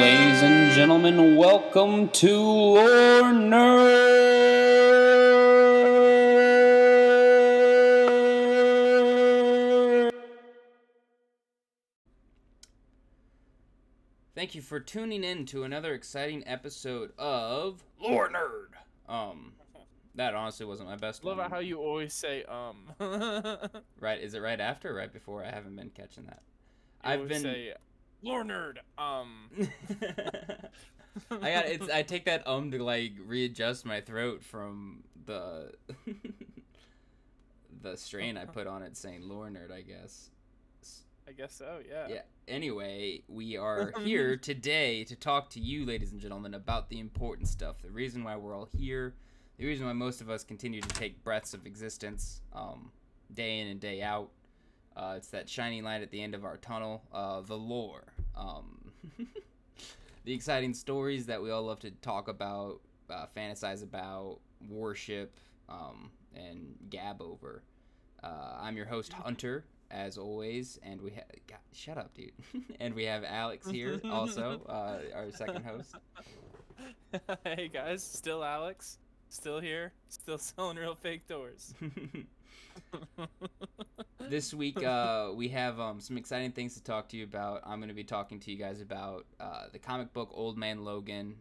ladies and gentlemen. Welcome to Lore Nerd. Thank you for tuning in to another exciting episode of Lore Nerd. Um, that honestly wasn't my best Love one. how you always say um. Right? Is it right after or right before? I haven't been catching that. You I've been. say lore nerd um. I got it's. I take that um to like readjust my throat from the the strain I put on it, saying lore nerd. I guess. I guess so. Yeah. Yeah. Anyway, we are here today to talk to you, ladies and gentlemen, about the important stuff. The reason why we're all here. The reason why most of us continue to take breaths of existence, um, day in and day out. Uh, it's that shining light at the end of our tunnel. Uh, the lore. Um, the exciting stories that we all love to talk about, uh, fantasize about, worship, um, and gab over. Uh, I'm your host, Hunter, as always, and we have. Shut up, dude. and we have Alex here, also, uh, our second host. hey guys, still Alex, still here, still selling real fake doors. This week uh, we have um, some exciting things to talk to you about. I'm going to be talking to you guys about uh, the comic book Old Man Logan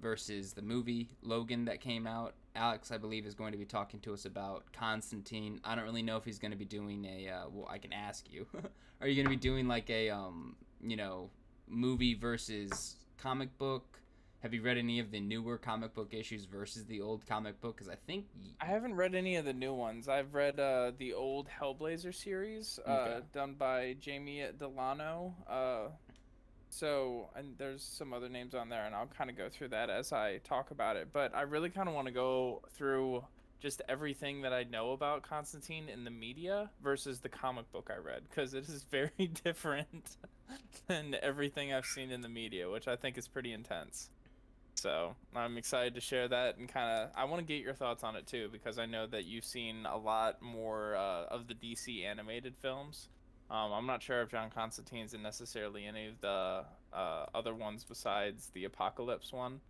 versus the movie Logan that came out. Alex, I believe, is going to be talking to us about Constantine. I don't really know if he's going to be doing a. Uh, well, I can ask you. Are you going to be doing like a, um, you know, movie versus comic book? Have you read any of the newer comic book issues versus the old comic book? Because I think I haven't read any of the new ones. I've read uh, the old Hellblazer series, uh, Okay. done by Jamie Delano. Uh, so, and there's some other names on there, and I'll kind of go through that as I talk about it. But I really kind of want to go through just everything that I know about Constantine in the media versus the comic book I read, because it is very different than everything I've seen in the media, which I think is pretty intense. So I'm excited to share that and kind of I want to get your thoughts on it too because I know that you've seen a lot more uh, of the DC animated films. Um, I'm not sure if John Constantine's in necessarily any of the uh, other ones besides the Apocalypse one,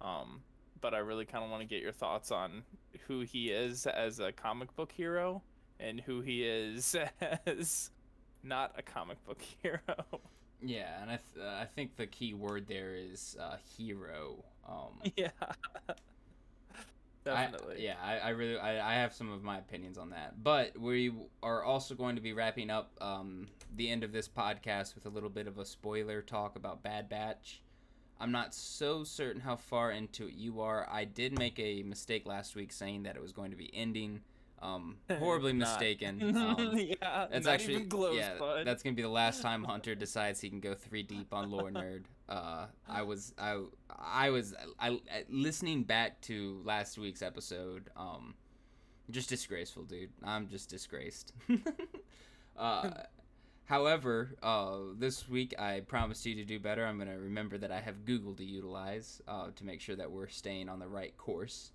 um, but I really kind of want to get your thoughts on who he is as a comic book hero and who he is as not a comic book hero. Yeah, and I th- uh, I think the key word there is uh, hero. Um, yeah, I- definitely. yeah, I, I really I, I have some of my opinions on that, but we are also going to be wrapping up um, the end of this podcast with a little bit of a spoiler talk about Bad Batch. I'm not so certain how far into it you are. I did make a mistake last week saying that it was going to be ending. Um, horribly Not. mistaken. Um, yeah, That's actually close, yeah. bud. That's gonna be the last time Hunter decides he can go three deep on lore nerd. Uh, I was I I was I, I listening back to last week's episode. Um, just disgraceful, dude. I'm just disgraced. uh, however, uh, this week I promised you to do better. I'm gonna remember that I have Google to utilize uh, to make sure that we're staying on the right course.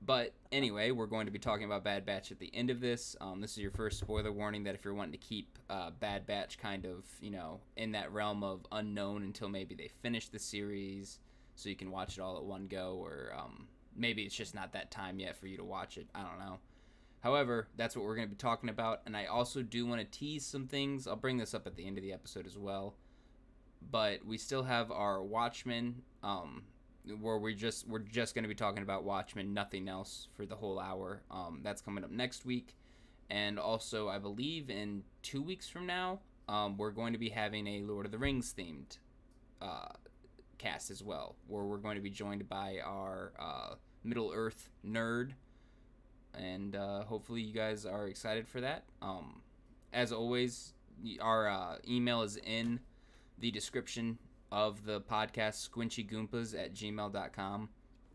But anyway, we're going to be talking about Bad Batch at the end of this. Um, this is your first spoiler warning that if you're wanting to keep uh, Bad Batch kind of, you know, in that realm of unknown until maybe they finish the series, so you can watch it all at one go, or um, maybe it's just not that time yet for you to watch it. I don't know. However, that's what we're going to be talking about, and I also do want to tease some things. I'll bring this up at the end of the episode as well. But we still have our Watchmen um, where we just we're just going to be talking about Watchmen, nothing else for the whole hour. Um, that's coming up next week, and also I believe in two weeks from now, um, we're going to be having a Lord of the Rings themed uh, cast as well, where we're going to be joined by our uh, Middle Earth nerd, and uh, hopefully you guys are excited for that. Um, as always, our uh, email is in the description of the podcast squinchygoompas at gmail.com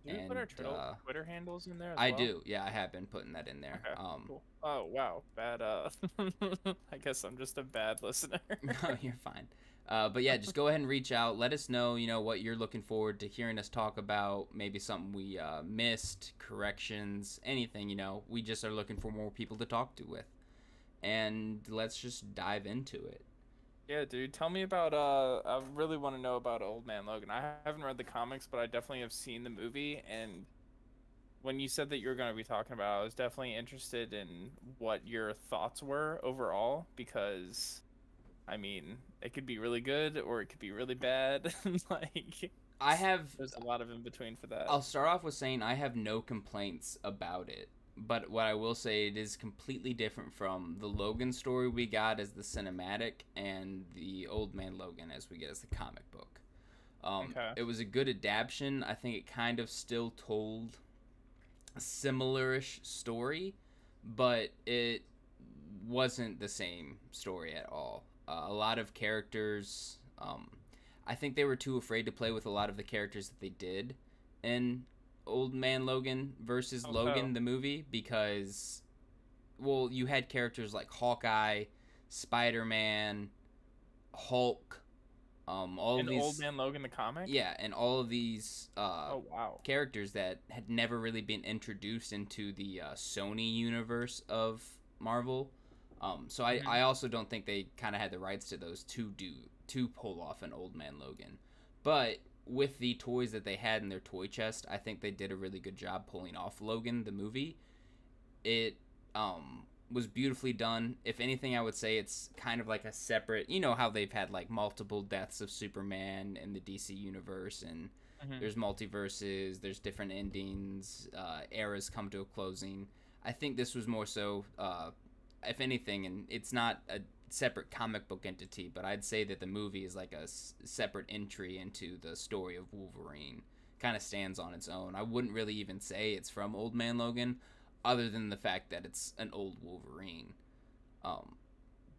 Do we put our and, Twitter, uh, Twitter handles in there? I well? do yeah i have been putting that in there Okay, um cool. Oh wow, bad. Uh, I guess I'm just a bad listener. no you're fine uh, but yeah just go ahead and reach out let us know you know what you're looking forward to hearing us talk about maybe something we uh, missed corrections anything you know we just are looking for more people to talk to with and let's just dive into it Yeah, dude. Tell me about. Uh, I really want to know about Old Man Logan. I haven't read the comics, but I definitely have seen the movie. And when you said that you were going to be talking about, I was definitely interested in what your thoughts were overall because, I mean, it could be really good or it could be really bad. like, I have. there's a lot of in between for that. I'll start off with saying I have no complaints about it. But what I will say, it is completely different from the Logan story we got as the cinematic and the Old Man Logan as we get as the comic book. Um, Okay. It was a good adaptation. I think it kind of still told a similar-ish story, but it wasn't the same story at all. Uh, a lot of characters. Um, I think they were too afraid to play with a lot of the characters that they did in Old Man Logan versus Okay. Logan the movie because well, you had characters like Hawkeye, Spider-Man, Hulk, um all In of these Old Man Logan the comic. Yeah, and all of these uh Oh wow. characters that had never really been introduced into the uh, Sony universe of Marvel. Um, so I, Mhm. I also don't think they kind of had the rights to those to do to pull off an Old Man Logan. But with the toys that they had in their toy chest, I think they did a really good job pulling off Logan the movie. It um, was beautifully done. If anything, I would say it's kind of like a separate. You know how they've had like multiple deaths of Superman in the DC universe and Mhm. there's multiverses there's different endings uh, eras come to a closing i think this was more so uh, if anything and it's not a separate comic book entity but i'd say that the movie is like a s- separate entry into the story of wolverine. Kind of stands on its own. I wouldn't really even say it's from old man logan other than the fact that it's an old wolverine. Um,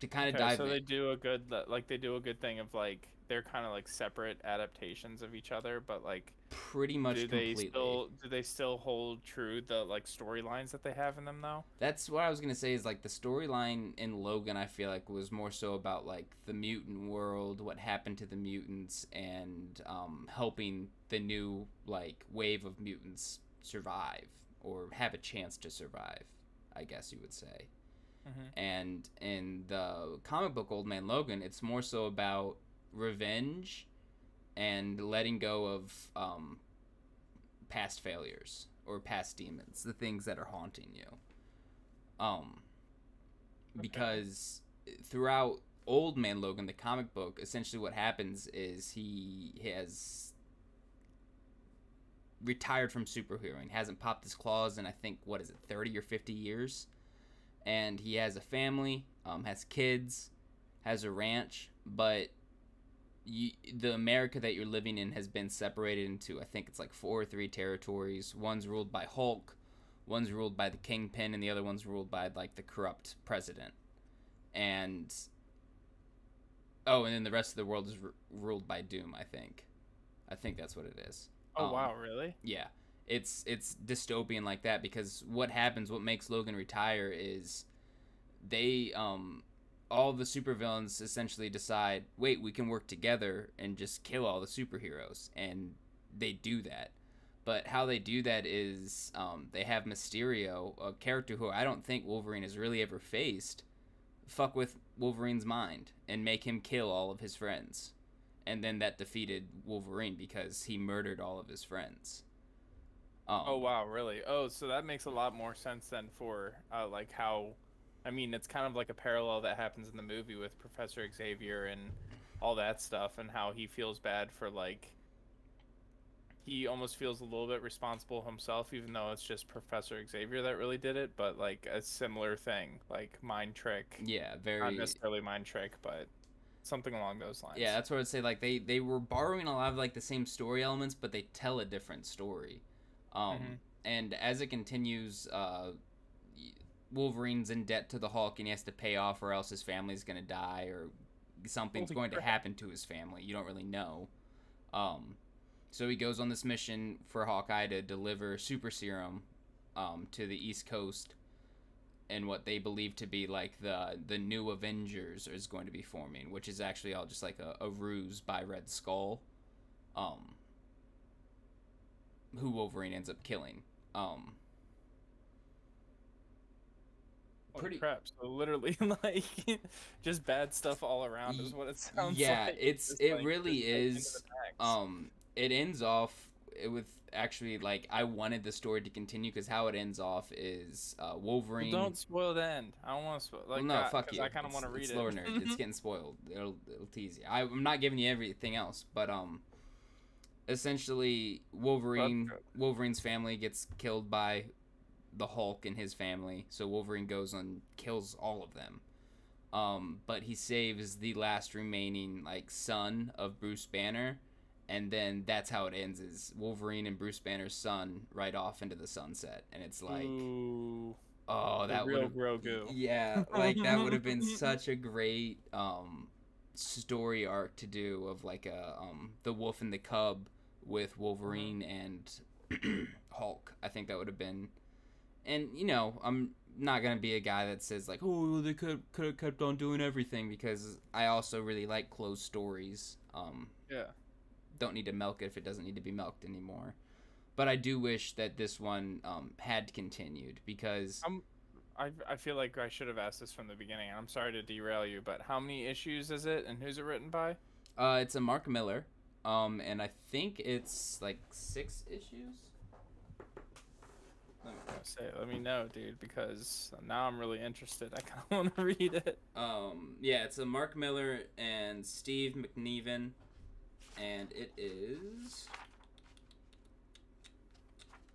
to kind of Okay, dive so in, they do a good like they do a good thing of like they're kind of like separate adaptations of each other, but like pretty much do they still do they still hold true the like storylines that they have in them though? That's what I was gonna say. Is like the storyline in Logan. I feel like was more so about like the mutant world, what happened to the mutants, and um, helping the new like wave of mutants survive or have a chance to survive. I guess you would say. Mm-hmm. And in the comic book Old Man Logan, it's more so about revenge and letting go of um, past failures or past demons, the things that are haunting you. Um, because throughout Old Man Logan, the comic book, essentially what happens is he has retired from superheroing, hasn't popped his claws in I think what is it, thirty or fifty years, and he has a family, um, has kids, has a ranch, but you, the America that you're living in has been separated into I think it's like four or three territories. One's ruled by Hulk, one's ruled by the Kingpin, and the other one's ruled by like the corrupt president. And oh, and then the rest of the world is r- ruled by Doom. I think, I think that's what it is. Oh Um, wow, really? yeah, it's it's dystopian like that because what happens, what makes Logan retire is they um all the supervillains essentially decide, wait, we can work together and just kill all the superheroes, and they do that. But how they do that is um, they have Mysterio, a character who I don't think Wolverine has really ever faced, fuck with Wolverine's mind and make him kill all of his friends. And then that defeated Wolverine because he murdered all of his friends. Um, Oh wow, really? Oh, so that makes a lot more sense than for uh, like how, I mean, it's kind of like a parallel that happens in the movie with Professor Xavier and all that stuff, and how he feels bad for like. He almost feels a little bit responsible himself, even though it's just Professor Xavier that really did it. But like a similar thing, like mind trick, Yeah, very not necessarily mind trick, but something along those lines. Yeah, that's what I'd say. Like they they were borrowing a lot of like the same story elements, but they tell a different story. Um, Mhm. and as it continues, uh, Wolverine's in debt to the Hulk, and he has to pay off, or else his family's gonna die, or something's Holy going to happen to his family. You don't really know. Um, so he goes on this mission for Hawkeye to deliver super serum, um, to the East Coast. And what they believe to be like the the new Avengers is going to be forming, which is actually all just like a, a ruse by Red Skull, um, who Wolverine ends up killing. Um, Holy Pretty- crap! So literally, like, just bad stuff all around is what it sounds yeah, like. it's- Just, it like, really just, like, into is, um it ends off with actually like i wanted the story to continue because how it ends off is uh Well, wolverine don't spoil the end. I don't want to spoil. Like, well, no fuck you I kind of want to read it's it. lore nerd it's getting spoiled it'll, it'll tease you I, i'm not giving you everything else but um essentially wolverine wolverine's family gets killed by the hulk and his family so wolverine goes and kills all of them. Um but he saves the last remaining like son of bruce banner and then that's how it ends is wolverine and bruce banner's son right off into the sunset and it's like Ooh, oh that would Grogu. yeah like that would have been such a great um story arc to do of like a um the wolf and the cub with wolverine and hulk. I think that would have been and you know i'm not gonna be a guy that says like oh they could could have kept on doing everything because i also really like closed stories um Yeah. don't need to milk it if it doesn't need to be milked anymore but i do wish that this one um had continued because Um, I I feel like I should have asked this from the beginning. I'm sorry to derail you, but how many issues is it, and who's it written by? Uh, it's a Mark Millar, um, and I think it's like six issues. Let me say, let me know, dude, because now I'm really interested. I kind of want to read it. Um, yeah, it's a Mark Millar and Steve McNiven, and it is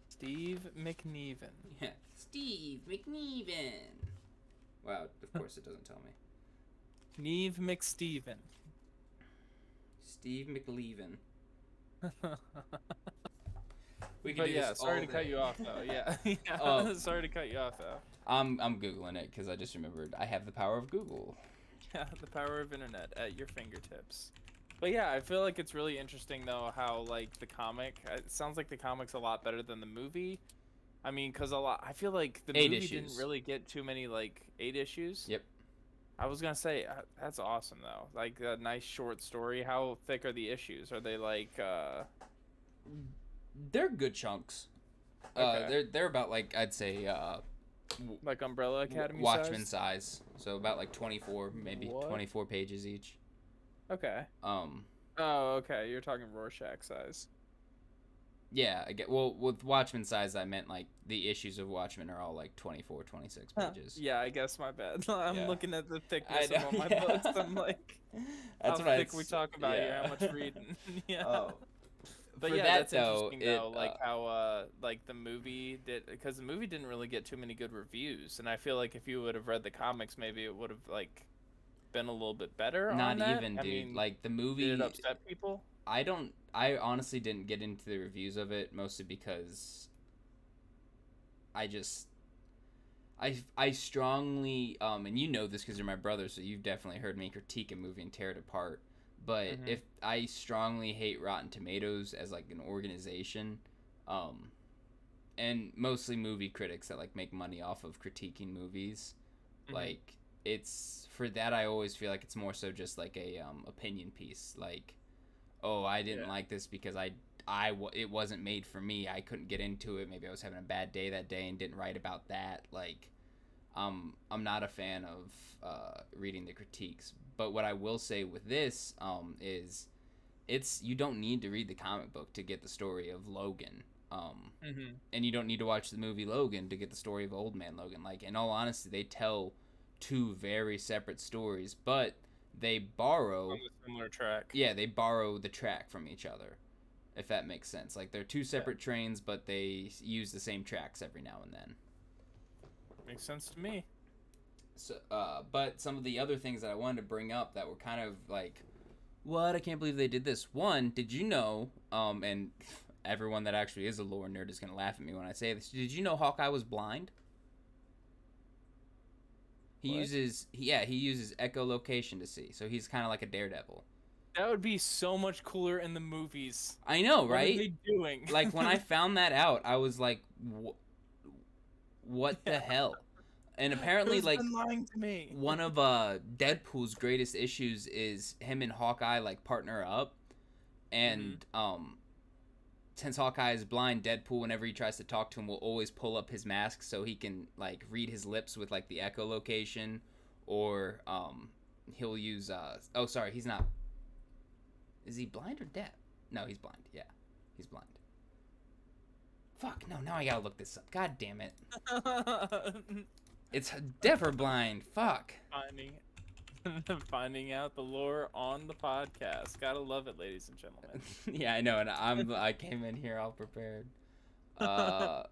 Steve McNiven. yeah, Steve McNiven. Wow, of course it doesn't tell me. Neve McSteven. Steve McLeven. We can but do yeah, this sorry to cut you off though. Yeah, yeah. Oh. sorry to cut you off though. I'm I'm googling it because I just remembered I have the power of Google. Yeah, the power of internet at your fingertips. But yeah, I feel like it's really interesting though how like the comic. It sounds like the comic's a lot better than the movie. I mean, cause a lot. I feel like the Eight movie issues. didn't really get too many like eight issues. Yep. I was gonna say uh, that's awesome though. Like a nice short story. How thick are the issues? Are they like? uh They're good chunks. Uh, they're they're about like I'd say uh, Like Umbrella Academy Watchmen size? size. So about like 24, maybe What? 24 pages each. Okay. Um, Oh, okay. You're talking Rorschach size. yeah, I get. Well, with Watchmen size, I meant like the issues of Watchmen are all like 24, 26 Huh. pages. Yeah, I guess my bad. I'm Yeah. looking at the thickness of all my yeah. books. I'm like, That's how thick I we talk about here, how much reading. yeah. Oh. But For yeah, that, that's though, interesting it, though, like uh, how uh like the movie did because the movie didn't really get too many good reviews, and I feel like if you would have read the comics, maybe it would have like been a little bit better. Not even, I dude. mean, like the movie. did it upset people? I don't. I honestly didn't get into the reviews of it mostly because I just. I, I strongly um and you know this because you're my brother so you've definitely heard me critique a movie and tear it apart but Mhm. if I strongly hate Rotten Tomatoes as like an organization um and mostly movie critics that like make money off of critiquing movies Mhm. like it's for that i always feel like it's more so just like a um, opinion piece like oh i didn't Yeah. like this because i i it wasn't made for me i couldn't get into it maybe i was having a bad day that day and didn't write about that like um i'm not a fan of uh reading the critiques but what i will say with this um is it's you don't need to read the comic book to get the story of logan um Mm-hmm. and you don't need to watch the movie Logan to get the story of Old Man Logan. Like in all honesty, they tell two very separate stories, but they borrow a similar track. yeah, they borrow the track from each other. If that makes sense. Like they're two separate trains, but they use the same tracks every now and then. Makes sense to me. So, uh, but some of the other things that I wanted to bring up that were kind of like, what? I can't believe they did this. One, did you know? Um, and everyone that actually is a lore nerd is gonna laugh at me when I say this. Did you know Hawkeye was blind? He What? uses, yeah, he uses echolocation to see, so he's kind of like a daredevil. That would be so much cooler in the movies. I know, right? What are they doing? like when I found that out, I was like, "Wh- "What the hell?" And apparently, Who's like lying to me. one of uh Deadpool's greatest issues is him and Hawkeye like partner up and um since Hawkeye is blind, Deadpool, whenever he tries to talk to him, will always pull up his mask so he can like read his lips with like the echolocation, or um, he'll use uh oh sorry he's not. Is he blind or deaf? No, he's blind. Yeah, he's blind. Fuck no! Now I gotta look this up. God damn it! It's deaf or blind. Fuck. finding finding out the lore on the podcast. Gotta love it, ladies and gentlemen. yeah, I know, and I'm I came in here all prepared. Uh,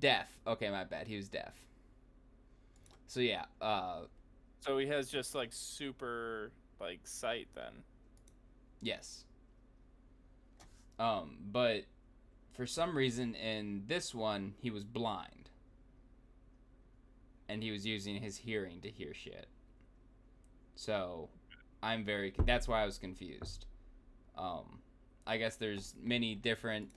deaf. Okay, my bad. He was deaf. So yeah, uh, So he has just like super like sight then. yes. Um, but for some reason in this one he was blind, and he was using his hearing to hear shit. So, I'm very. That's why I was confused. Um, I guess there's many different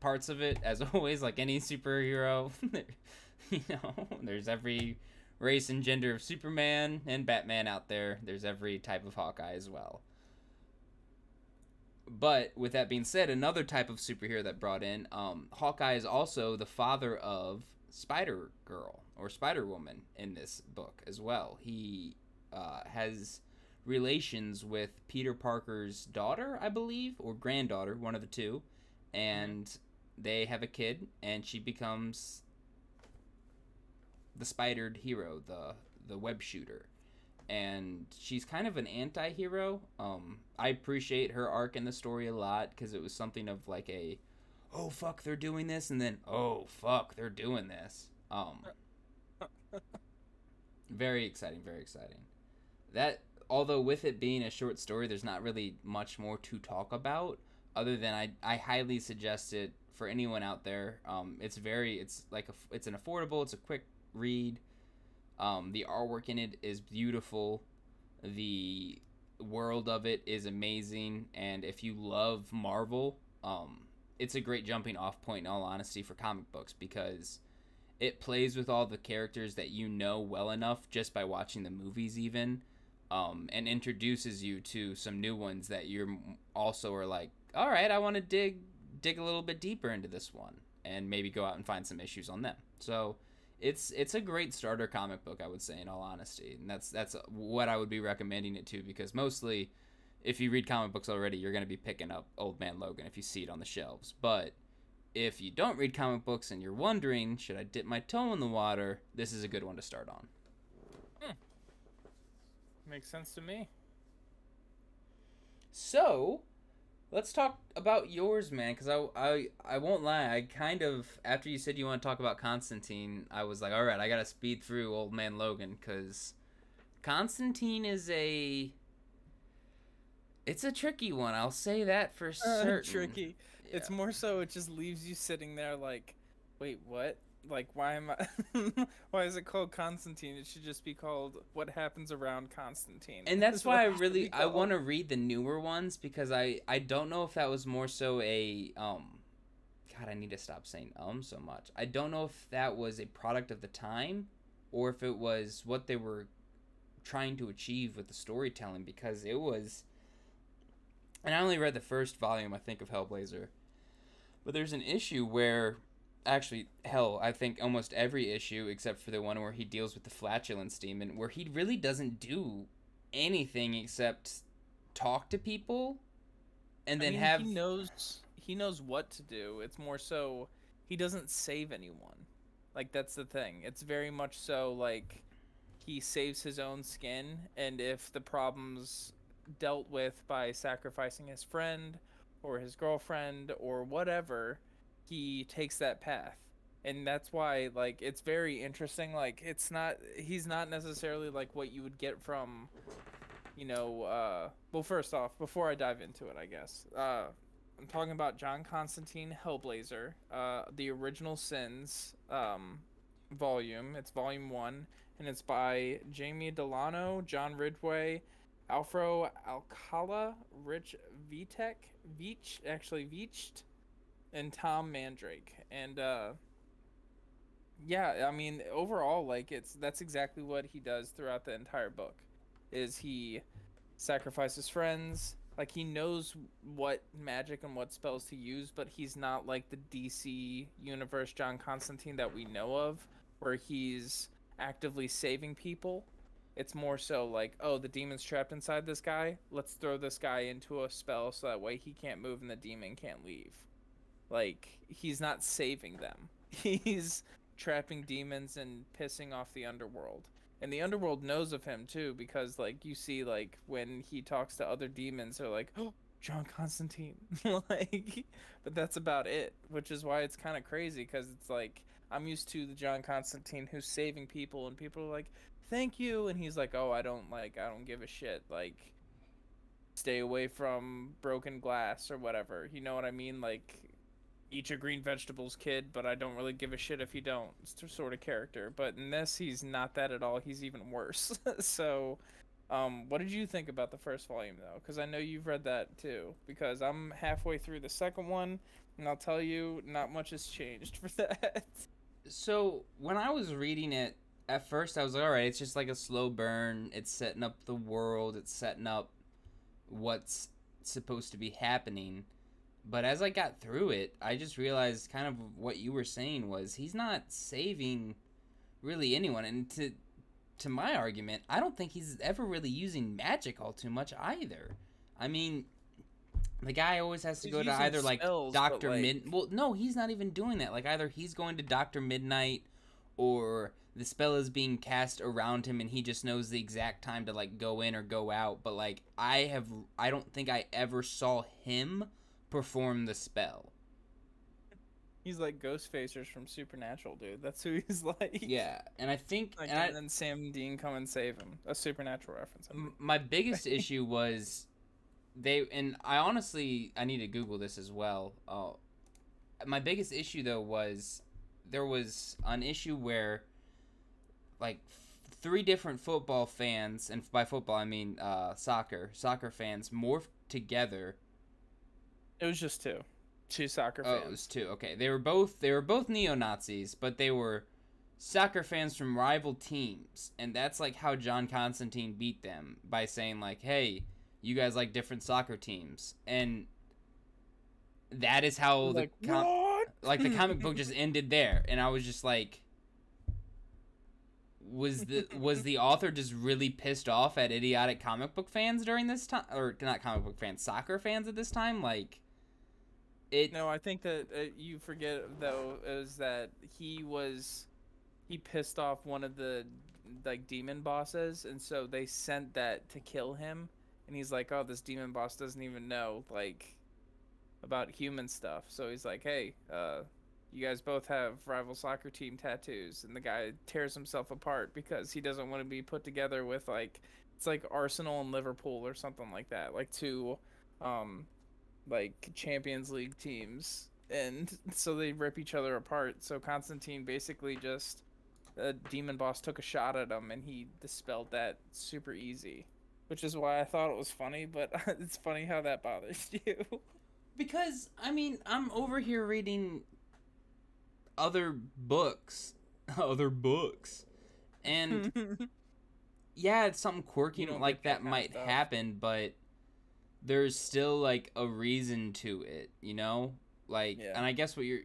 parts of it, as always, like any superhero. you know, there's every race and gender of Superman and Batman out there. There's every type of Hawkeye as well. But with that being said, another type of superhero that brought in, um, Hawkeye is also the father of Spider Girl or Spider Woman in this book as well. He uh, has relations with Peter Parker's daughter, I believe, or granddaughter, one of the two, and they have a kid, and she becomes the spidered hero, the the web shooter, and she's kind of an anti-hero. Um, I appreciate her arc in the story a lot because it was something of like a, oh fuck, they're doing this, and then oh fuck, they're doing this. Um, very exciting, very exciting. That although with it being a short story, there's not really much more to talk about other than I I highly suggest it for anyone out there. Um, it's very it's like a it's an affordable, it's a quick read. Um, the artwork in it is beautiful. The world of it is amazing, and if you love Marvel, um, it's a great jumping off point. In all honesty, for comic books because it plays with all the characters that you know well enough just by watching the movies, even, um, and introduces you to some new ones that you're also are like, all right, I want to dig dig a little bit deeper into this one and maybe go out and find some issues on them. So it's it's a great starter comic book, I would say, in all honesty, and that's that's what I would be recommending it to because mostly, if you read comic books already, you're going to be picking up Old Man Logan if you see it on the shelves. But if you don't read comic books and you're wondering, should I dip my toe in the water? This is a good one to start on. Hmm. Makes sense to me. So, let's talk about yours, man. Because I, I, I won't lie. I kind of after you said you want to talk about Constantine, I was like, all right, I gotta speed through Old Man Logan because Constantine is a. It's a tricky one. I'll say that for certain. Uh, tricky. It's more so it just leaves you sitting there like, wait, what? Like, why am I? why is it called Constantine? It should just be called What Happens Around Constantine. and that's why I really I want to read the newer ones because I I don't know if that was more so a um god I need to stop saying um so much. I don't know if that was a product of the time or if it was what they were trying to achieve with the storytelling because it was and I only read the first volume I think of Hellblazer. But there's an issue where actually hell i think almost every issue except for the one where he deals with the flatulence demon where he really doesn't do anything except talk to people and I then mean, have he knows he knows what to do. It's more so he doesn't save anyone. Like that's the thing. It's very much so like he saves his own skin and if the problems dealt with by sacrificing his friend or his girlfriend or whatever, he takes that path. And that's why like it's very interesting like it's not he's not necessarily like what you would get from you know, uh, well, first off, before I dive into it, I guess, uh, I'm talking about John Constantine Hellblazer, uh, the original Sins um, volume. It's volume one, and it's by Jamie Delano, John Ridgway, Alfro Alcala, Rich Vitek, Veach, actually Veached, and Tom Mandrake. And uh, yeah, I mean, overall, like it's that's exactly what he does throughout the entire book. Is he sacrifices friends like he knows what magic and what spells to use, but he's not like the DC universe John Constantine that we know of, where he's actively saving people. It's more so like, oh, the demon's trapped inside this guy. Let's throw this guy into a spell so that way he can't move and the demon can't leave. Like he's not saving them. He's trapping demons and pissing off the underworld. And the underworld knows of him too because like you see like when he talks to other demons they're like, "Oh, John Constantine." like but that's about it, which is why it's kind of crazy cuz it's like I'm used to the John Constantine who's saving people and people are like, "Thank you." And he's like, "Oh, I don't like I don't give a shit." Like stay away from broken glass or whatever. You know what I mean? Like eat your green vegetables, kid, but I don't really give a shit if you don't It's sort of character. But in this, he's not that at all. He's even worse. so, um, what did you think about the first volume, though? Because I know you've read that too. Because I'm halfway through the second one, and I'll tell you, not much has changed for that. So, when I was reading it, at first I was like, all right, it's just like a slow burn. It's setting up the world, it's setting up what's supposed to be happening but as I got through it, I just realized kind of what you were saying was he's not saving really anyone. And to to my argument, I don't think he's ever really using magic all too much either. I mean, the guy always has to He's go to either like spells, Doctor like- Mid. Well, no, he's not even doing that. Like either he's going to Doctor Midnight, or the spell is being cast around him, and he just knows the exact time to like go in or go out. But like I have, I don't think I ever saw him perform the spell. he's like Ghostfacers from Supernatural, dude. That's who he's like. Yeah, and I think Like, and I, then Sam Dean come and save him. A Supernatural reference. I M- think. my biggest issue was they and I honestly I need to Google this as well. Uh, my biggest issue though was there was an issue where like f- three different football fans and by football I mean uh, soccer soccer fans morphed together. It was just two, two soccer Oh, fans. it was two. Okay, they were both they were both neo Nazis, but they were soccer fans from rival teams, and that's like how John Constantine beat them by saying like, "Hey, you guys like different soccer teams," and that is how Like, the like, com- what? like the comic book just ended there, and I was just like. Was the was the author just really pissed off at idiotic comic book fans during this time, or not comic book fans, soccer fans at this time? Like, it No, I think that uh, you forget though is that he was he pissed off one of the like demon bosses, and so they sent that to kill him. And he's like, "Oh, this demon boss doesn't even know like about human stuff." So he's like, "Hey, uh, you guys both have rival soccer team tattoos," and the guy tears himself apart because he doesn't want to be put together with like it's like Arsenal and Liverpool or something like that, like two um like Champions League teams, and so they rip each other apart. So Constantine basically just a demon boss took a shot at him, and he dispelled that super easy, which is why I thought it was funny. But it's funny how that bothers you. Because I mean, I'm over here reading other books, other books, and yeah, it's something quirky like that that, might happen, but there's still like a reason to it, you know? Like, Yeah. and I guess what you're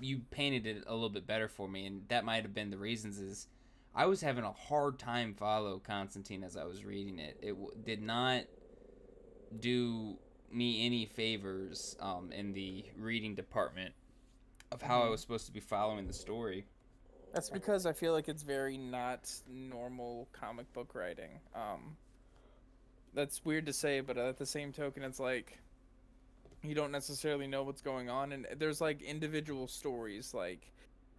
you painted it a little bit better for me, and that might have been the reasons. Is I was having a hard time follow Constantine as I was reading it. It w- did not do me any favors um, in the reading department of how I Mhm. was supposed to be following the story. That's because I feel like it's very not normal comic book writing. Um, that's weird to say, but at the same token, it's like you don't necessarily know what's going on, and there's like individual stories, like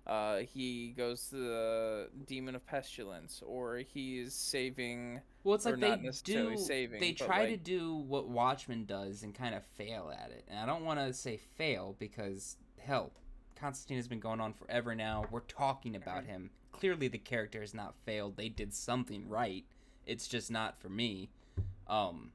uh, he goes to the demon of pestilence, or he's saving. Well, it's like they do. saving, they try to do what Watchmen does and kind of fail at it. And I don't want to say fail because hell, Constantine has been going on forever now. We're talking about him. Clearly, the character has not failed. They did something right. It's just not for me. Um,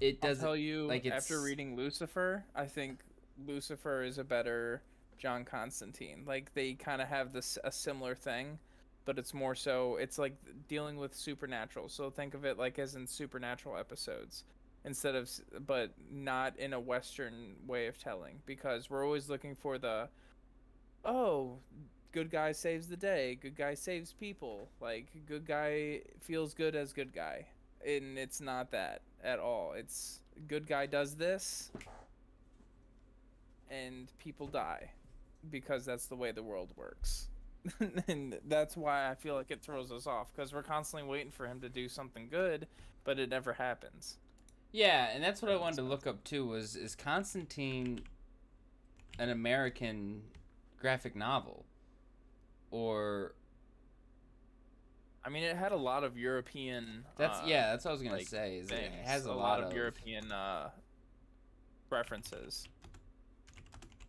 it I'll doesn't. tell you, like, after reading Lucifer, I think Lucifer is a better John Constantine. Like they kind of have this a similar thing, but it's more so it's like dealing with supernatural. So think of it like as in supernatural episodes. instead of but not in a western way of telling because we're always looking for the oh good guy saves the day good guy saves people like good guy feels good as good guy and it's not that at all. It's good guy does this and people die because that's the way the world works. And that's why i feel like it throws us off because we're constantly waiting for him to do something good but it never happens. Yeah, and that's what I wanted to look up too. Was is Constantine an American graphic novel, or I mean, it had a lot of European. that's uh, yeah, that's what I was gonna like, say. Is it, it has a, a lot, of, European uh, references,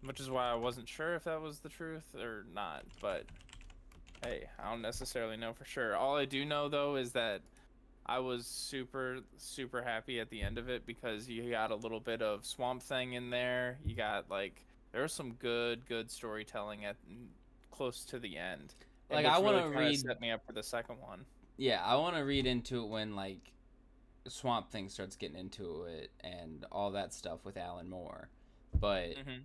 which is why I wasn't sure if that was the truth or not. But hey, I don't necessarily know for sure. All I do know though is that I was super super happy at the end of it because you got a little bit of Swamp Thing in there. You got like there was some good good storytelling at close to the end. Like, I wanna really read- set me up for the second one. Yeah, I want to read into it when like Swamp Thing starts getting into it and all that stuff with Alan Moore, but hmm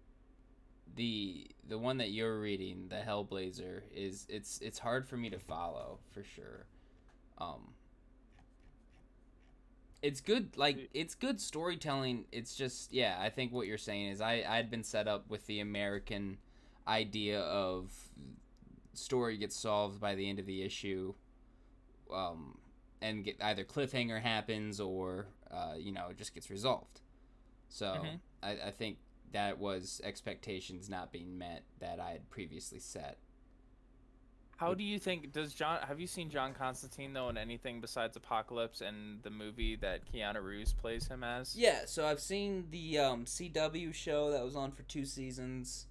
the the one that you're reading, the Hellblazer, is it's it's hard for me to follow for sure. Um, it's good, like it's good storytelling. It's just yeah, I think what you're saying is I I had been set up with the American idea of story gets solved by the end of the issue, um, and get either cliffhanger happens or uh, you know it just gets resolved. So Mhm. I, I think that was expectations not being met that I had previously set. How do you think does John have you seen John Constantine though in anything besides Apocalypse and the movie that Keanu Reeves plays him as? Yeah, so I've seen the um, CW show that was on for two seasons.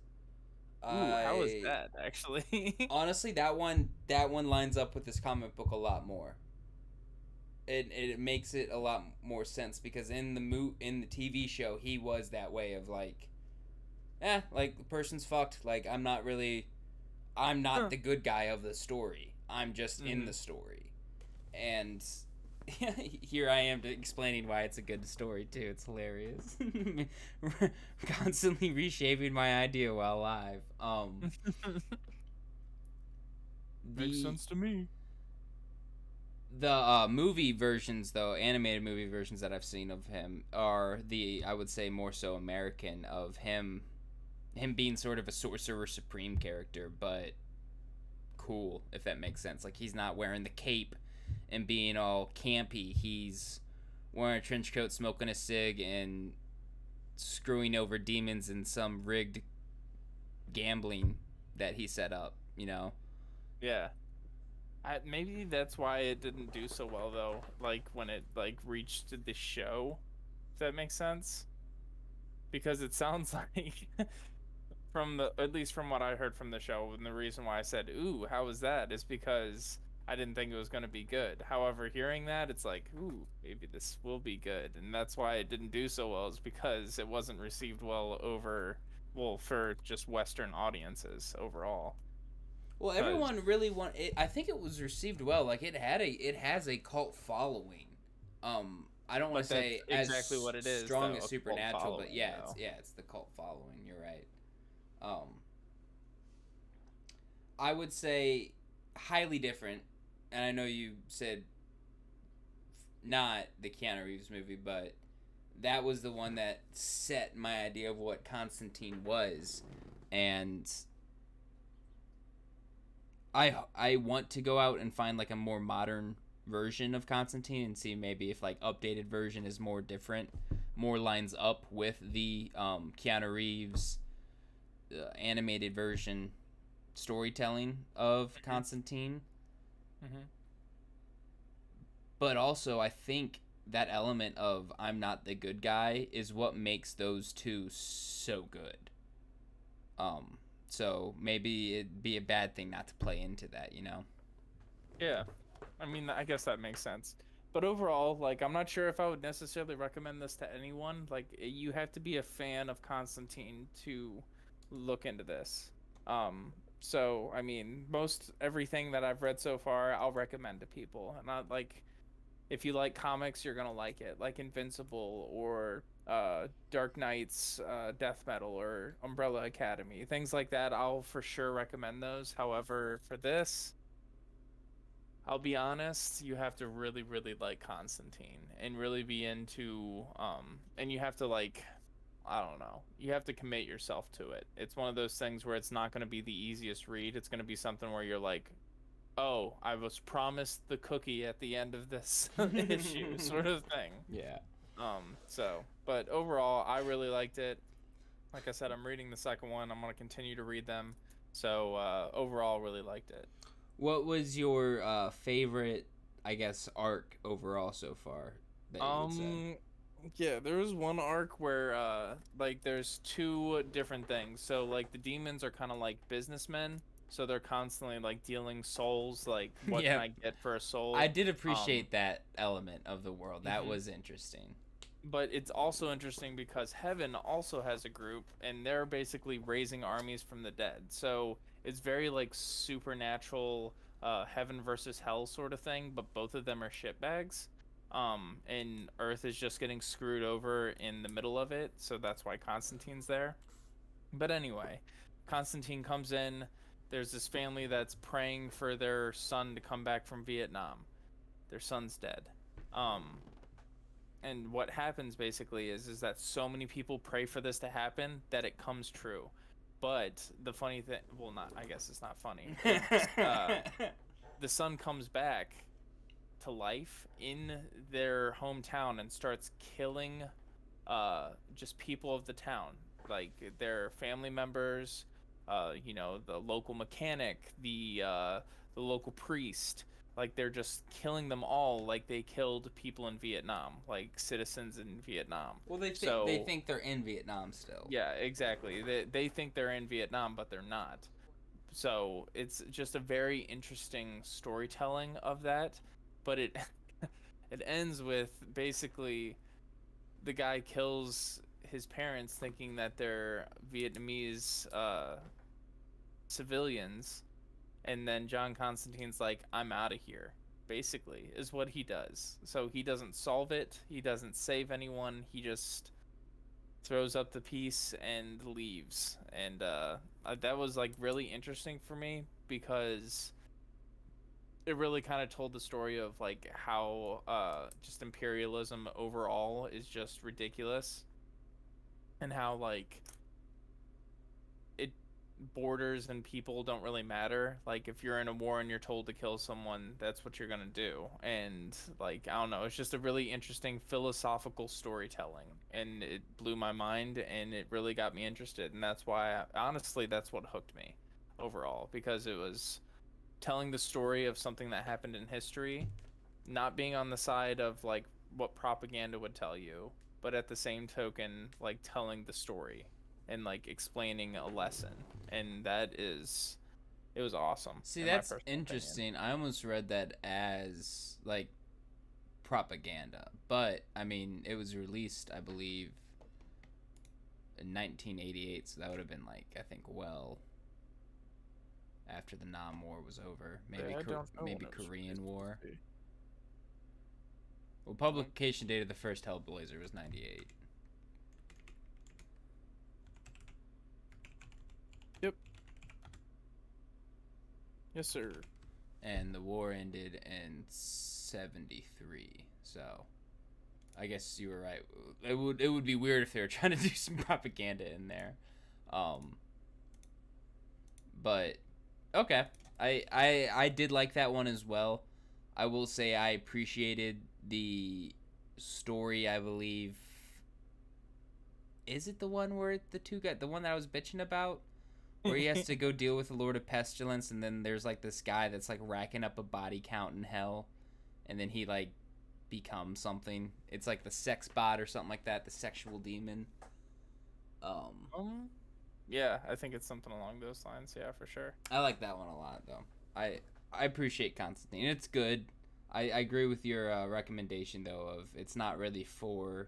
Ooh, how was that actually? Honestly, that one that one lines up with this comic book a lot more. It it makes it a lot more sense because in the mo- in the TV show he was that way of like, eh, like the person's fucked. Like I'm not really, I'm not Huh. the good guy of the story. I'm just in Mhm. the story, and here I am to explaining why it's a good story too. It's hilarious. Constantly reshaping my idea while live. Um, Makes the- sense to me. the uh, movie versions though animated movie versions that i've seen of him are the i would say more so american of him him being sort of a sorcerer supreme character but cool if that makes sense like he's not wearing the cape and being all campy he's wearing a trench coat smoking a cig and screwing over demons in some rigged gambling that he set up you know Yeah. I, maybe that's why it didn't do so well though. Like when it like reached the show, if that makes sense. Because it sounds like from the at least from what I heard from the show, and the reason why I said "ooh, how was that?" is because I didn't think it was going to be good. However, hearing that, it's like "ooh, maybe this will be good," and that's why it didn't do so well. Is because it wasn't received well over well for just Western audiences overall. Well, everyone really want it. I think it was received well. Like it had a, it has a cult following. Um, I don't want to say exactly what it is, strong though, as supernatural, but yeah, it's, yeah, it's the cult following. You're right. Um, I would say highly different, and I know you said not the Keanu Reeves movie, but that was the one that set my idea of what Constantine was, and I I want to go out and find like a more modern version of Constantine and see maybe if like updated version is more different, more lines up with the um, Keanu Reeves uh, animated version storytelling of Constantine. Mm-hmm. But also, I think that element of I'm not the good guy is what makes those two so good. Um, so maybe it'd be a bad thing not to play into that, you know? Yeah, I mean, I guess that makes sense. But overall, like, I'm not sure if I would necessarily recommend this to anyone. Like, eh, you have to be a fan of Constantine to look into this. Um, so I mean, most everything that I've read so far, I'll recommend to people. And not like, if you like comics, you're gonna like it, like Invincible or uh, Dark Nights uh, Death Metal or Umbrella Academy, things like that. I'll for sure recommend those. However, for this, I'll be honest, you have to really, really like Constantine and really be into, um, and you have to like, I don't know, you have to commit yourself to it. It's one of those things where it's not going to be the easiest read. It's going to be something where you're like, oh, I was promised the cookie at the end of this issue, sort of thing. Yeah. Um, so, but overall, I really liked it. Like I said, I'm reading the second one. I'm going to continue to read them. So, uh, overall, really liked it. What was your uh, favorite, I guess, arc overall so far? That you would say? Um, yeah, there was one arc where, uh, like, there's two different things. So, like, the demons are kind of like businessmen. So they're constantly like dealing souls. Like, what Yeah. can I get for a soul? I did appreciate that element of the world. That Mhm. was interesting. but it's also interesting because heaven also has a group and they're basically raising armies from the dead so it's very like supernatural uh, heaven versus hell sort of thing but both of them are shitbags um, and earth is just getting screwed over in the middle of it so that's why constantine's there. But anyway constantine comes in. There's this family that's praying for their son to come back from vietnam. Their son's dead. Um, and what happens basically is is that so many people pray for this to happen that it comes true. But the funny thing well not i guess it's not funny. Uh, the son comes back to life in their hometown and starts killing uh, just people of the town like their family members uh, you know the local mechanic the uh, the local priest like they're just killing them all like they killed people in Vietnam, like citizens in Vietnam. well, they think they think they're in Vietnam still. Yeah, exactly. They they think they're in Vietnam, but they're not. So it's just a very interesting storytelling of that, but it it ends with basically the guy kills his parents thinking that they're Vietnamese uh, civilians, and then John Constantine's like, "I'm out of here." Basically, is what he does. So he doesn't solve it. He doesn't save anyone. He just throws up the piece and leaves. And uh, uh, that was like really interesting for me because it really kind of told the story of like how uh, just imperialism overall is just ridiculous. And how like it borders and people don't really matter. Like if you're in a war and you're told to kill someone that's what you're going to do. And like i don't know it's just a really interesting philosophical storytelling. And it blew my mind and it really got me interested. And that's why I, honestly that's what hooked me overall. Because it was telling the story of something that happened in history not being on the side of like what propaganda would tell you but at the same token like telling the story and like explaining a lesson and that is it was awesome See, in that's personal opinion. interesting. I almost read that as like propaganda, but I mean, it was released, I believe, in 1988, so that would have been like I think well after the Nam War was over, maybe Yeah, I Kor- don't know maybe when it was Korean. War. Well, publication date of the first Hellblazer was 98. Yep. yes sir and the war ended in 73 so i guess you were right it would it would be weird if they were trying to do some propaganda in there um but okay. I i i did like that one as well. I will say i appreciated the story i believe. Is it the one where the two got the one that i was bitching about? Where he has to go deal with the Lord of Pestilence, and then there's like this guy that's like racking up a body count in hell, and then he like becomes something. It's like the sex bot or something like that, the sexual demon. Um, um yeah i think it's something along those lines yeah for sure I like that one a lot though. I I appreciate Constantine. It's good. I, I agree with your uh, recommendation though of it's not really for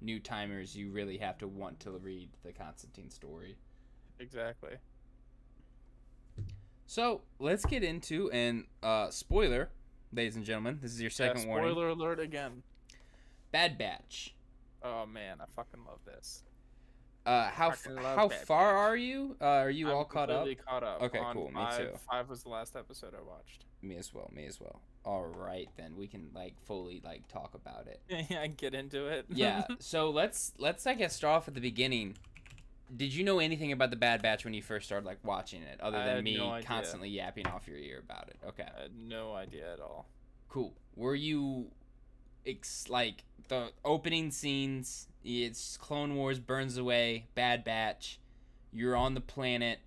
new timers. You really have to want to read the Constantine story. exactly So let's get into and uh, spoiler. ladies and gentlemen. This is your Yeah, second warning. spoiler alert again. Bad Batch. Oh man, I fucking love this. Uh, how f- Fucking love how Bad far Batch. are you? Uh, are you I'm all caught up? Caught up. Okay, cool, me Five, too. Five was the last episode I watched. Me as well. Me as well. All right, then we can like fully like talk about it. Yeah, get into it. yeah. So let's let's I guess start off at the beginning. Did you know anything about the Bad Batch when you first started like watching it, other than me no constantly yapping off your ear about it? Okay. I had no idea at all. Cool. Were you, ex- like the opening scenes? It's Clone Wars burns away. Bad Batch. You're on the planet.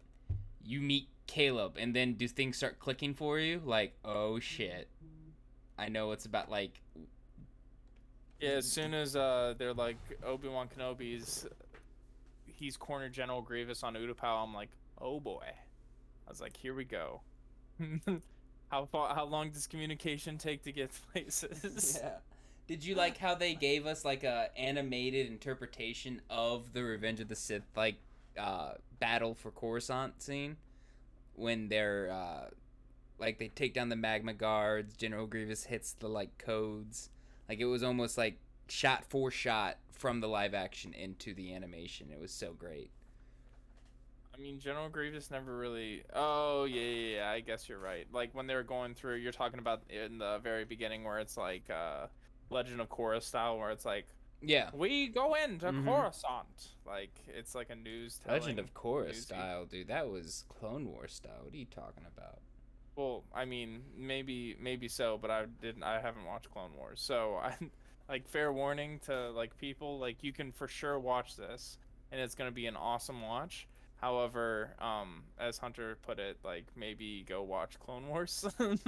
You meet Caleb, and then do things start clicking for you? Like, oh shit. I know it's about like Yeah, as soon as uh they're like Obi Wan Kenobi's, he's cornered General Grievous on Utapau. I'm like, oh boy. I was like, here we go. how far? How long does communication take to get places? Yeah. Did you like how they gave us like a animated interpretation of the Revenge of the Sith like uh battle for Coruscant scene when they're uh like they take down the MagnaGuards, General Grievous hits the like codes. Like it was almost like shot for shot from the live action into the animation. It was so great. I mean, General Grievous never really. Oh yeah, yeah, yeah. I guess you're right. Like when they were going through, you're talking about in the very beginning where it's like uh, Legend of Korra style, where it's like Yeah. we go into Mhm. Coruscant. Like it's like a news. Legend of Korra style, dude. That was Clone Wars style. What are you talking about? Well, I mean, maybe maybe so, but I didn't. I haven't watched Clone Wars, so I like fair warning to like people. Like you can for sure watch this, and it's gonna be an awesome watch. However, um, as Hunter put it, like maybe go watch Clone Wars.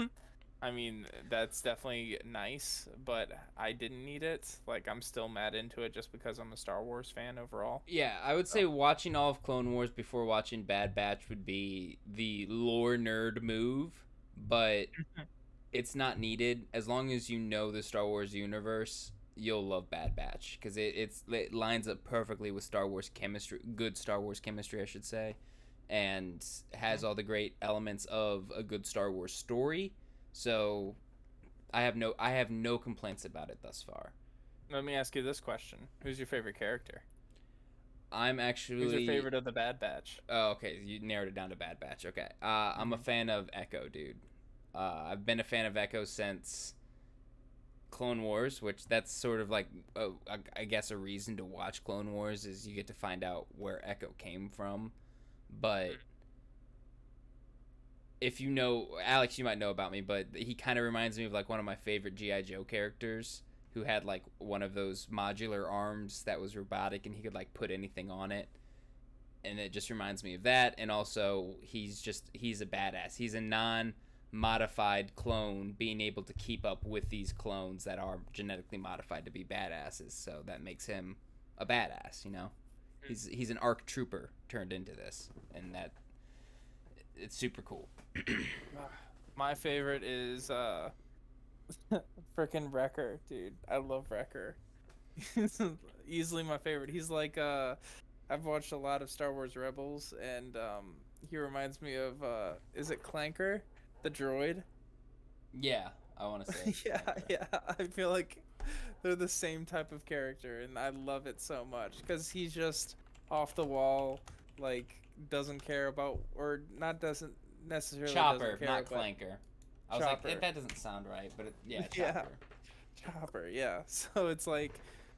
I mean, that's definitely nice, but I didn't need it. Like I'm still mad into it just because I'm a Star Wars fan overall. Yeah, I would say watching all of Clone Wars before watching Bad Batch would be the lore nerd move, but it's not needed. As long as you know the Star Wars universe, you'll love Bad Batch because it, it's it lines up perfectly with Star Wars chemistry, good Star Wars chemistry, I should say, and has mm-hmm. all the great elements of a good Star Wars story. So, I have no I have no complaints about it thus far. Let me ask you this question: Who's your favorite character? I'm actually Who's your favorite of the Bad Batch? Oh, okay. You narrowed it down to Bad Batch. Okay. Uh, I'm a fan of Echo, dude. Uh, I've been a fan of Echo since Clone Wars, which that's sort of like, uh, I- I guess, a reason to watch Clone Wars is you get to find out where Echo came from. But if you know, Alex, you might know about me, but he kind of reminds me of like one of my favorite G.I. Joe characters who had like one of those modular arms that was robotic and he could like put anything on it. And it just reminds me of that and also he's just he's a badass. He's a non modified clone being able to keep up with these clones that are genetically modified to be badasses so that makes him a badass you know? Hmm. He's he's an arc trooper turned into this and that it's super cool My favorite is uh freaking Wrecker, dude. I love Wrecker. Easily my favorite. He's like uh I've watched a lot of Star Wars Rebels and um he reminds me of uh is it Clanker, the droid? yeah i want to say yeah, yeah. I feel like they're the same type of character and I love it so much cuz he's just off the wall like doesn't care about or not doesn't necessarily chopper doesn't care, not clanker i was like Chopper. that, that doesn't sound right but it, yeah Yeah. chopper Chopper, yeah. So it's like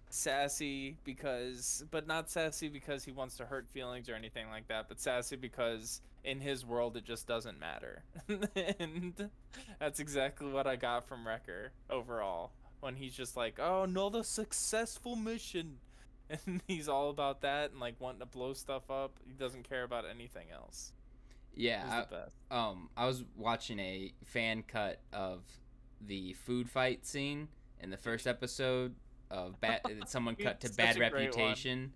sassy because, but not sassy because he wants to hurt feelings or anything like that, but sassy because in his world it just doesn't matter. and that's exactly what I got from Wrecker overall. When he's just like, oh, another successful mission. And he's all about that and like wanting to blow stuff up. He doesn't care about anything else. yeah I- um I was watching a fan cut of the food fight scene in the first episode of bad someone cut to bad a great one. reputation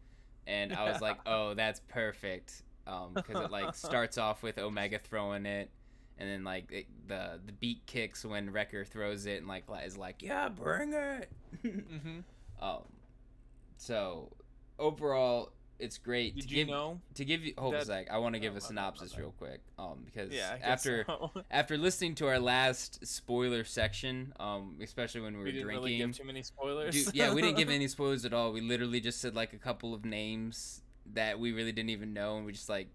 and I was like, "Oh, that's perfect." Um cuz it like starts off with Omega throwing it and then like it, the the beat kicks when Wrecker throws it and like is like, "Yeah, bring it." Mm-hmm. Um, so overall, it's great Did to you give know? to give you hold a that- sec. I want to give Oh, a bad, my synopsis real quick, um, because Yeah. After so. after listening to our last spoiler section, um, especially when we were we didn't drinking, really give too many spoilers. Dude, yeah, we didn't give any spoilers at all. We literally just said like a couple of names that we really didn't even know, and we just like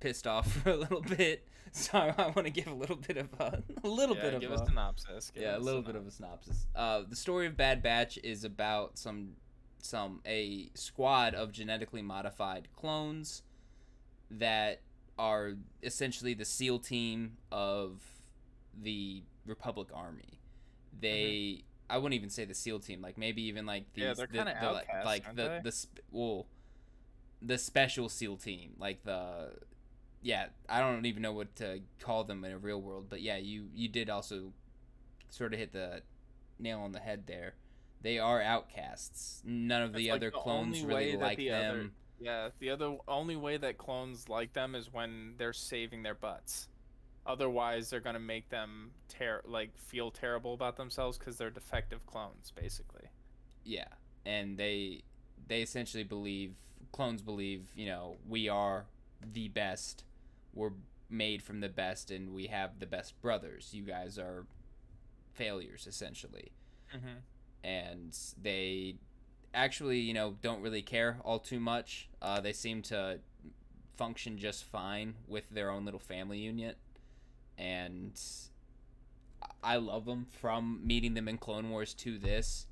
pissed off for a little bit. So I want to give a little bit of a, a little Yeah, bit of give a, a synopsis. give yeah, a little bit of a synopsis. Uh, the story of Bad Batch is about some some a squad of genetically modified clones that are essentially the SEAL team of the Republic Army. They I wouldn't even say the SEAL team, like maybe even like these Yeah, they're the, the, like, outcasts, like the the sp- well the special SEAL team, like the yeah, I don't even know what to call them in a real world, but yeah, you you did also sort of hit the nail on the head there. They are outcasts. None of That's the like other the clones really like the them. other- Yeah, the other only way that clones like them is when they're saving their butts. Otherwise, they're gonna make them ter- like feel terrible about themselves because they're defective clones, basically. Yeah, and they they essentially believe clones believe you know we are the best. We're made from the best, and we have the best brothers. You guys are failures essentially, Mm-hmm. and they actually you know don't really care all too much. Uh, they seem to function just fine with their own little family unit, and I love them from meeting them in Clone Wars to this.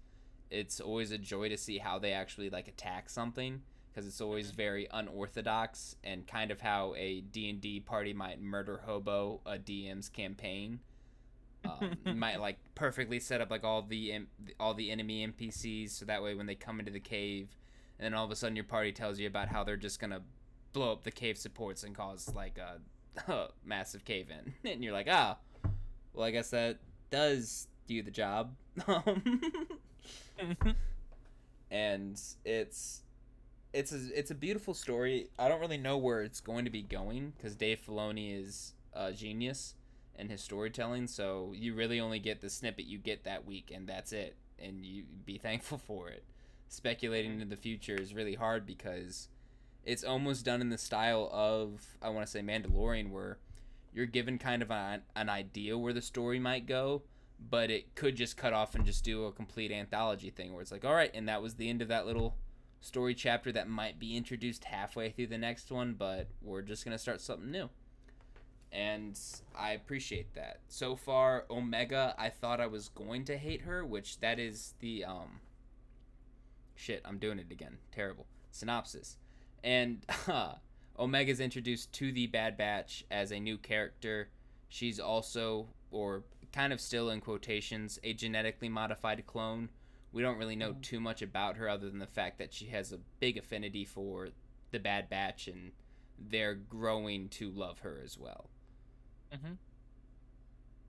It's always a joy to see how they actually like attack something because it's always very unorthodox and kind of how a D&D party might murder hobo a DM's campaign. Um, might like perfectly set up like all the all the enemy NPCs so that way when they come into the cave and then all of a sudden your party tells you about how they're just going to blow up the cave supports and cause like a massive cave in and you're like, "Ah, well, I guess that does do the job. Um, and it's it's a, it's a beautiful story. I don't really know where it's going to be going because Dave Filoni is a genius in his storytelling. So you really only get the snippet you get that week, and that's it. And you be thankful for it. Speculating into the future is really hard because it's almost done in the style of I want to say Mandalorian, where you're given kind of an, an idea where the story might go, but it could just cut off and just do a complete anthology thing where it's like, all right, and that was the end of that little story chapter that might be introduced halfway through the next one, but we're just gonna start something new. And I appreciate that. So far, Omega, I thought I was going to hate her, which that is the um shit, I'm doing it again. Terrible. Synopsis. And uh, Omega's introduced to the Bad Batch as a new character. She's also, or kind of still in quotations, a genetically modified clone. We don't really know too much about her other than the fact that she has a big affinity for the Bad Batch and they're growing to love her as well. Mm-hmm.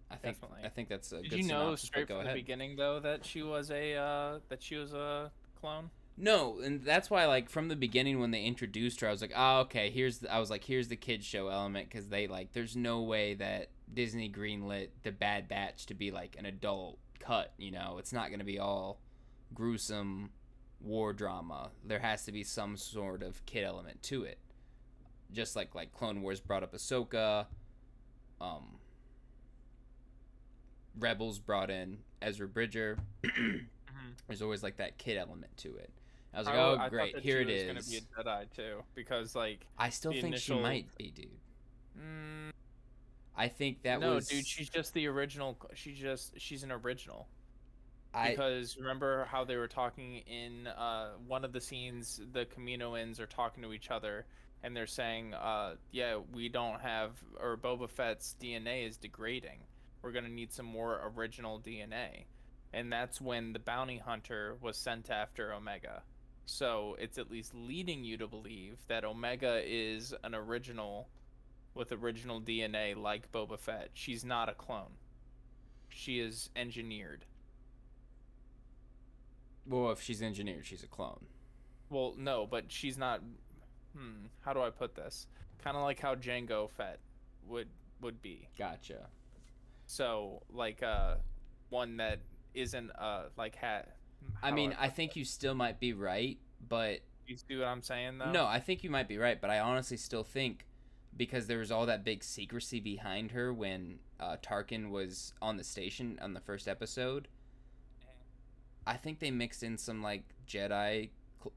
I think Definitely. I think that's a Did good you know synopsis, straight from ahead. the beginning though that she was a uh, that she was a clone? No, and that's why like from the beginning when they introduced her, I was like, oh okay, here's the, I was like, here's the kids show element because they like, there's no way that Disney greenlit the Bad Batch to be like an adult cut. You know, it's not gonna be all gruesome war drama. There has to be some sort of kid element to it. Just like like Clone Wars brought up Ahsoka, um, Rebels brought in Ezra Bridger. Mm-hmm. There's always like that kid element to it. I was like, oh I great, here it is. Gonna be a Jedi too, because like, I still think she might be, dude. mm, I think that no, was. dude, she's just the original. She's just she's an original. Because remember how they were talking in uh, one of the scenes the Kaminoans are talking to each other and they're saying uh, yeah we don't have or Boba Fett's DNA is degrading. We're gonna need some more original DNA and that's when the bounty hunter was sent after Omega. So it's at least leading you to believe that Omega is an original with original DNA like Boba Fett. She's not a clone. She is engineered well, if she's engineered, she's a clone. Well, no, but she's not. Hmm. How do I put this? Kind of like how Jango Fett would would be. Gotcha. So like uh, one that isn't uh like hat. I mean, I think you still might be right, but You see what I'm saying though? No, I think you might be right, but I honestly still think because there was all that big secrecy behind her when uh, Tarkin was on the station on the first episode. I think they mixed in some like Jedi cl-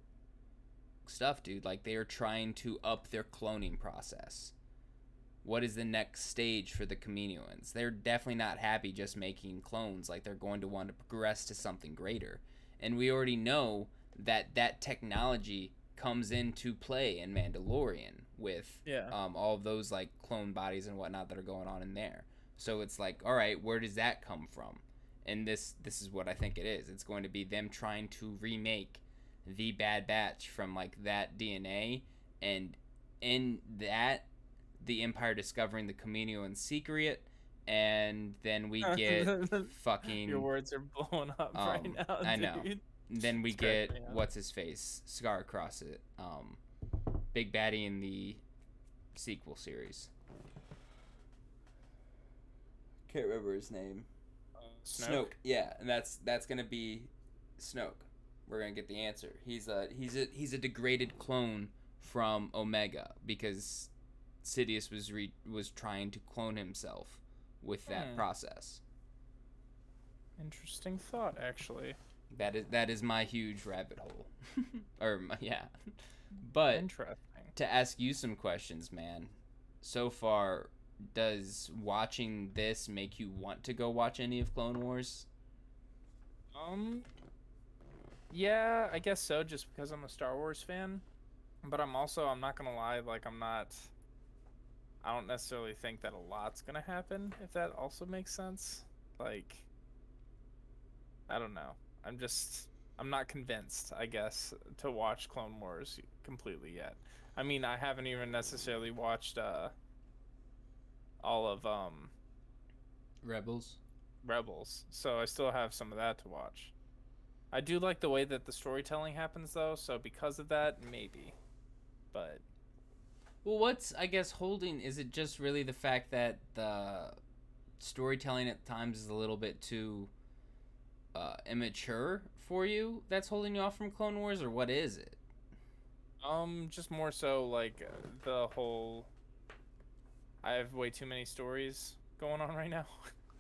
stuff, dude. Like they are trying to up their cloning process. What is the next stage for the Kaminoans? They're definitely not happy just making clones. Like they're going to want to progress to something greater. And we already know that that technology comes into play in Mandalorian with Yeah. um, all of those like clone bodies and whatnot that are going on in there. So it's like, all right, where does that come from? And this this is what I think it is. It's going to be them trying to remake the Bad Batch from like that DNA, and in that, the Empire discovering the Kaminoan secret, and then we get fucking Your words are blowing up right Um, now. I know. then we It's get yeah. what's his face scar across it um big baddie in the sequel series can't remember his name Snoke. yeah and that's that's gonna be snoke we're gonna get the answer he's a he's a he's a degraded clone from omega because sidious was re- was trying to clone himself with that Hmm. process Interesting thought, actually. That is that is my huge rabbit hole. or my, yeah. But Interesting. to ask you some questions, man. So far, does watching this make you want to go watch any of Clone Wars? Um. Yeah, I guess so. Just because I'm a Star Wars fan, but I'm also I'm not gonna lie. Like I'm not. I don't necessarily think that a lot's gonna happen. If that also makes sense. Like. I don't know. I'm just. I'm not convinced. I guess to watch Clone Wars completely yet. I mean, I haven't even necessarily watched uh. All of um Rebels. Rebels, so I still have some of that to watch. I do like the way that the storytelling happens, though, so because of that, maybe. But Well, what's I guess holding is it just really the fact that the storytelling at times is a little bit too uh, immature for you that's holding you off from Clone Wars, or what is it? um, just more so like uh, the whole. I have way too many stories going on right now.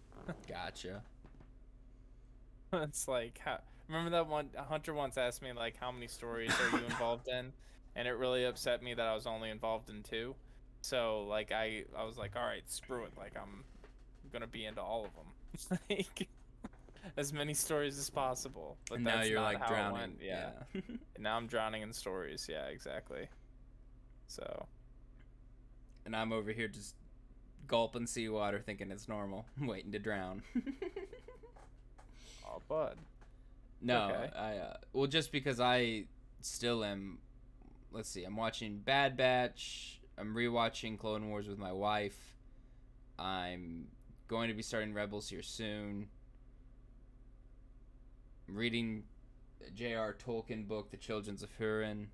Gotcha. it's like how, remember that one Hunter once asked me like how many stories are you involved in, and it really upset me that I was only involved in two. So like I I was like all right screw it like I'm gonna be into all of them like as many stories as possible. But and now that's you're like drowning. Yeah. And now I'm drowning in stories. Yeah, exactly. So and I'm over here just gulping seawater, thinking it's normal, waiting to drown. oh bud. no, Okay. I uh, well just because I still am. Let's see, I'm watching Bad Batch. I'm rewatching Clone Wars with my wife. I'm going to be starting Rebels here soon. I'm reading a J.R. Tolkien book, The Children's of Hurin.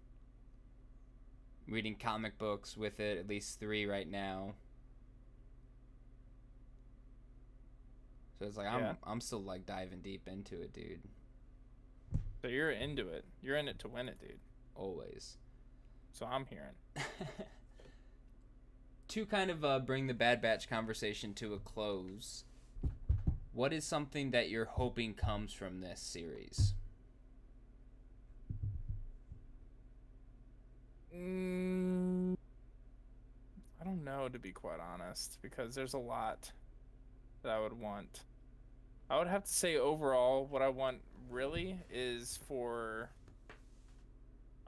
Reading comic books with it, at least three right now. So it's like I'm I'm still like diving deep into it, dude. So you're into it. You're in it to win it, dude. Always. So I'm hearing. to kind of uh, bring the Bad Batch conversation to a close, what is something that you're hoping comes from this series? Mm, I don't know, to be quite honest, because there's a lot that I would want. I would have to say, overall, what I want really is for.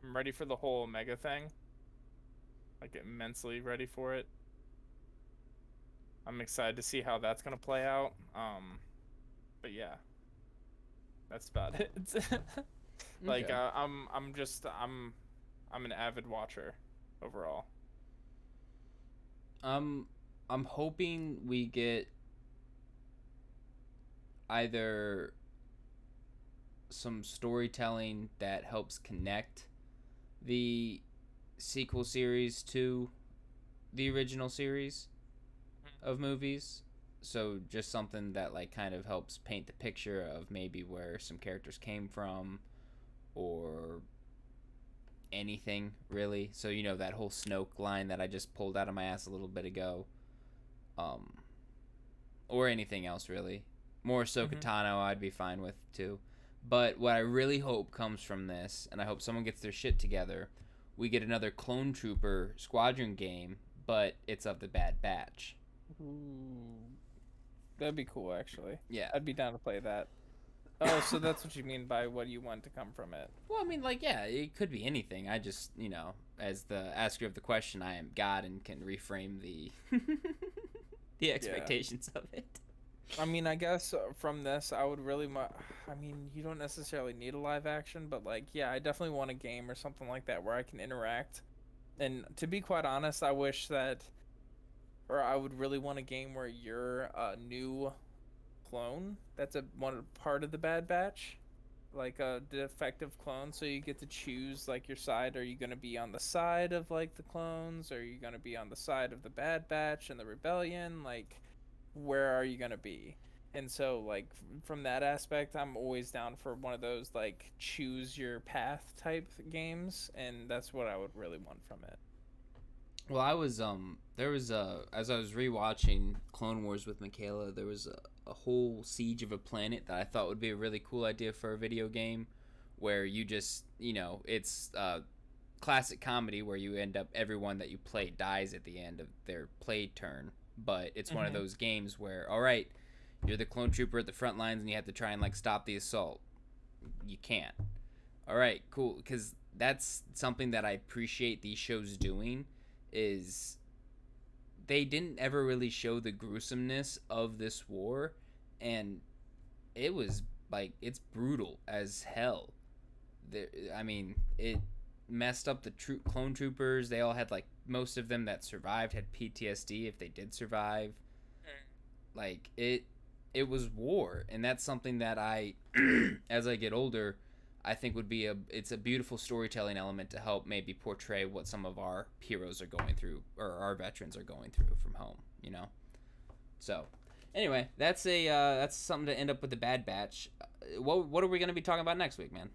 I'm ready for the whole Omega thing. Like, immensely ready for it. I'm excited to see how that's going to play out. Um, but yeah. That's about it. like Okay. uh, I'm I'm just I'm I'm an avid watcher overall. Um, I'm hoping we get either some storytelling that helps connect the sequel series to the original series of movies. So just something that like kind of helps paint the picture of maybe where some characters came from or anything really. So you know that whole Snoke line that I just pulled out of my ass a little bit ago, um, or anything else really. More so Mhm. Katano, I'd be fine with too. But what I really hope comes from this, and I hope someone gets their shit together, we get another Clone Trooper Squadron game, but it's of the Bad Batch. Ooh. That'd be cool, actually. Yeah. I'd be down to play that. Oh, so that's what you mean by what you want to come from it. Well, I mean, like, yeah, it could be anything. I just, you know, as the asker of the question, I am God and can reframe the the expectations of it. I mean, I guess uh, from this, I would really. Mu- I mean, you don't necessarily need a live action, but like, yeah, I definitely want a game or something like that where I can interact. And to be quite honest, I wish that, or I would really want a game where you're a new clone. That's a one part of the Bad Batch, like a defective clone. So you get to choose like your side. Are you gonna be on the side of like the clones? Are you gonna be on the side of the Bad Batch and the rebellion? Like where are you going to be and so like from that aspect i'm always down for one of those like choose your path type games and that's what i would really want from it Well, I was um there was a as I was rewatching Clone Wars with Michaela, there was a, a whole siege of a planet that I thought would be a really cool idea for a video game where you just, you know, it's uh classic comedy where you end up everyone that you play dies at the end of their play turn, but it's one of Mhm. those games where all right, you're the clone trooper at the front lines and you have to try and like stop the assault. You can't. All right, cool cuz that's something that I appreciate these shows doing is they didn't ever really show the gruesomeness of this war and it was like it's brutal as hell. There i mean it messed up the troop clone troopers. They all had like most of them that survived had ptsd if they did survive. Hmm. Like it it was war and that's something that i as i get older i think would be a it's a beautiful storytelling element to help maybe portray what some of our heroes are going through or our veterans are going through from home you know? So anyway that's a uh, that's something to end up with the bad batch. Uh, what what are we going to be talking about next week man?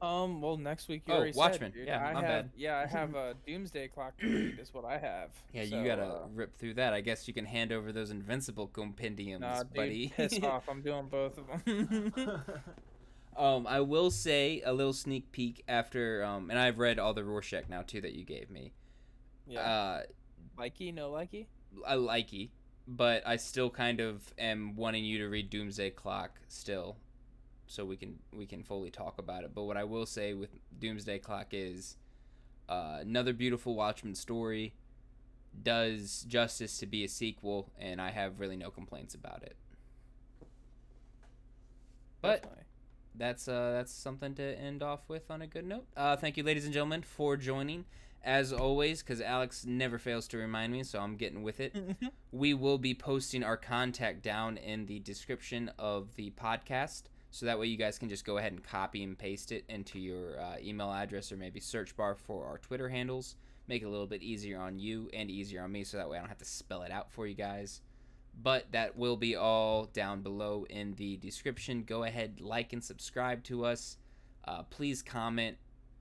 Um well next week you Oh, already Watchmen. said, dude. Yeah, I my have bad. yeah i have a doomsday clock to read is what i have yeah So, you gotta uh, rip through that. I guess you can hand over those invincible compendiums nah, dude, buddy. piss off. I'm doing both of them Um, I will say a little sneak peek after, um, and I've read all the Rorschach now too that you gave me. yeah Uh, likey no likey I likey, but I still kind of am wanting you to read Doomsday Clock still, so we can we can fully talk about it. But what I will say with Doomsday Clock is uh, another beautiful Watchmen story, does justice to be a sequel, and I have really no complaints about it. But Definitely. That's uh that's something to end off with on a good note. Uh, thank you, ladies and gentlemen, for joining. As always, because Alex never fails to remind me, so I'm getting with it. we will be posting our contact down in the description of the podcast, so that way you guys can just go ahead and copy and paste it into your uh, email address or maybe search bar for our Twitter handles. Make it a little bit easier on you and easier on me, so that way I don't have to spell it out for you guys but that will be all down below in the description. Go ahead, like and subscribe to us. Uh, please comment,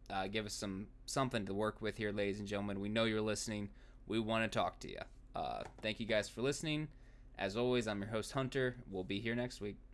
uh, give us some something to work with here, ladies and gentlemen. We know you're listening. We want to talk to you. Uh, thank you guys for listening. As always, I'm your host Hunter. We'll be here next week.